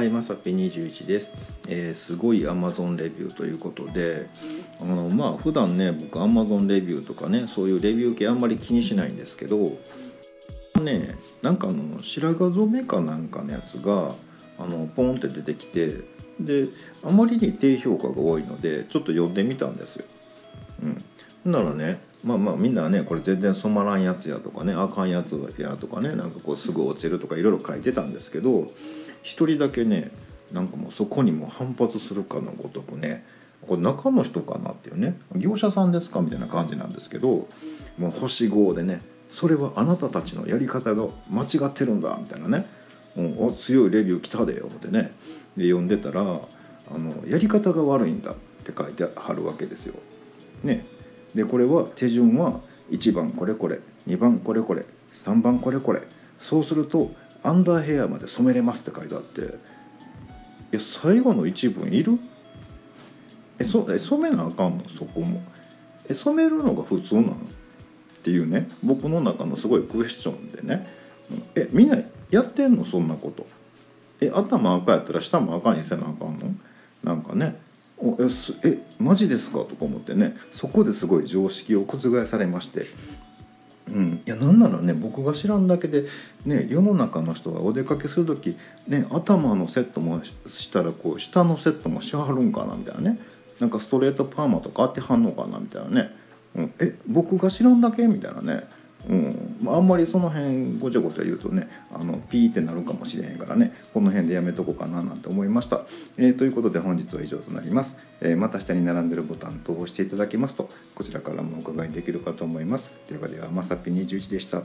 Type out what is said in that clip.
はい、まさぴ21です、えーすごい Amazon レビューということであのまあ普段ね僕 Amazon レビューとかねそういうレビュー系あんまり気にしないんですけどねなんかあの白髪染めかなんかのやつがあのポンって出てきてであまりに低評価が多いのでちょっと読んでみたんですよ。う、んならねまあまあみんなねこれ全然染まらんやつやとかねあかんやつやとかねなんかこうすぐ落ちるとかいろいろ書いてたんですけど一人だけねなんかもうそこにも反発するかのごとくねこれ中の人かなっていうね業者さんですかみたいな感じなんですけどもう星5でねそれはあなたたちのやり方が間違ってるんだみたいなねもう強いレビュー来たでよってねで読んでたらあのやり方が悪いんだって書いてあるわけですよ。ね、でこれは手順は1番これこれ2番これこれ3番これこれそうするとアンダーヘアまで染めれますって書いてあっていや最後の一文いる？えそえ染めなあかんの？そこも。え染めるのが普通なの？っていうね。僕の中のすごいクエスチョンでね。うんえみんなやってんの？そんなこと。え頭赤やったら下も赤にせなあかんの？なんかね。おえすえマジですか？とか思ってね。そこですごい常識を覆されまして。うん、いやなんならね僕が知らんだけで、ね、世の中の人がお出かけする時、ね、頭のセットもしたらこう下のセットもしはるんかなみたいなね。なんかストレートパーマとか当てはんのかなみたいなね、うん、え僕が知らんだけみたいなね、あ、んまりその辺ごちゃごちゃ言うとねあのピーってなるかもしれへんからねこの辺でやめとこうかななんて思いました、えーということで本日は以上となります、えーまた下に並んでるボタンと押していただけますとこちらからもお伺いできるかと思います。ではではまさぴ21でした。